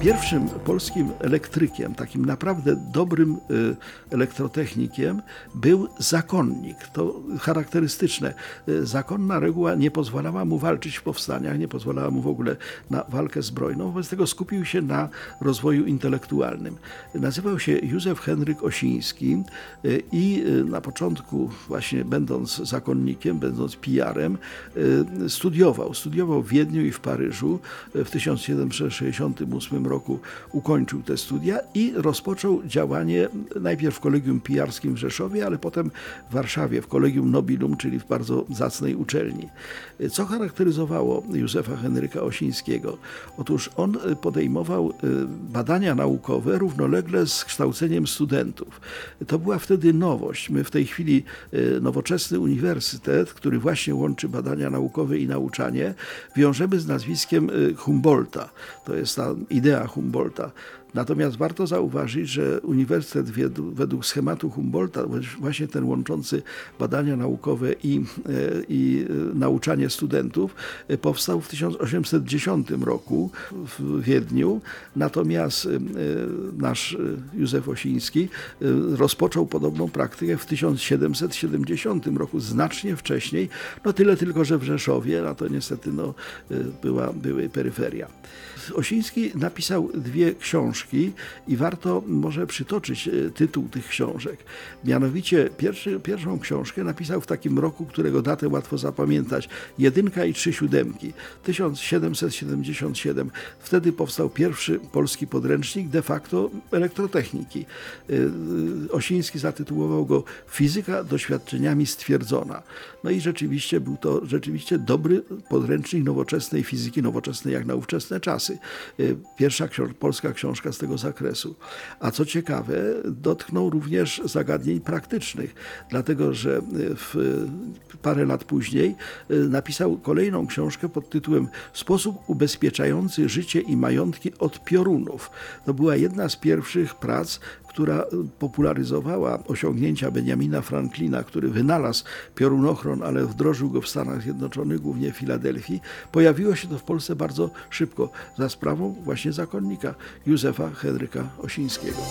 Pierwszym polskim elektrykiem, takim naprawdę dobrym y, elektrotechnikiem, był zakonnik. To charakterystyczne. Y, Zakonna reguła nie pozwalała mu walczyć w powstaniach, nie pozwalała mu w ogóle na walkę zbrojną, wobec tego skupił się na rozwoju intelektualnym. Nazywał się Józef Henryk Osiński y, i na początku, właśnie będąc zakonnikiem, będąc pijarem, y, studiował. Studiował w Wiedniu i w Paryżu. W 1768 roku ukończył te studia i rozpoczął działanie najpierw w Kolegium Pijarskim w Rzeszowie, ale potem w Warszawie, w Kolegium Nobilum, czyli w bardzo zacnej uczelni. Co charakteryzowało Józefa Henryka Osińskiego? Otóż on podejmował y, badania naukowe równolegle z kształceniem studentów. To była wtedy nowość. My w tej chwili y, nowoczesny uniwersytet, który właśnie łączy badania naukowe i nauczanie, wiążemy z nazwiskiem y, Humboldta. To jest ta idea Humboldta. Natomiast warto zauważyć, że uniwersytet według schematu Humboldta, właśnie ten łączący badania naukowe i, e, i e, nauczanie studentów, e, powstał w 1810 roku w Wiedniu. Natomiast nasz Józef Osiński rozpoczął podobną praktykę w 1770 roku, znacznie wcześniej. No tyle tylko, że w Rzeszowie, no to niestety no, była, były peryferia. Osiński napisał dwie książki i warto może przytoczyć e, tytuł tych książek. Mianowicie pierwszy, pierwszą książkę napisał w takim roku, którego datę łatwo zapamiętać. Jedynka i trzy siódemki. 1777. Wtedy powstał pierwszy polski podręcznik de facto elektrotechniki. E, e, Osiński zatytułował go Fizyka doświadczeniami stwierdzona. No i rzeczywiście był to rzeczywiście dobry podręcznik nowoczesnej fizyki, nowoczesnej jak na ówczesne czasy. Pierwsza książ- polska książka z tego zakresu. A co ciekawe, dotknął również zagadnień praktycznych, dlatego że y, w, parę lat później y, napisał kolejną książkę pod tytułem Sposób ubezpieczający życie i majątki od piorunów. To była jedna z pierwszych prac, która popularyzowała osiągnięcia Benjamina Franklina, który wynalazł piorunochron, ale wdrożył go w Stanach Zjednoczonych, głównie w Filadelfii. Pojawiło się to w Polsce bardzo szybko, za sprawą właśnie zakonnika Józefa Henryka Osińskiego.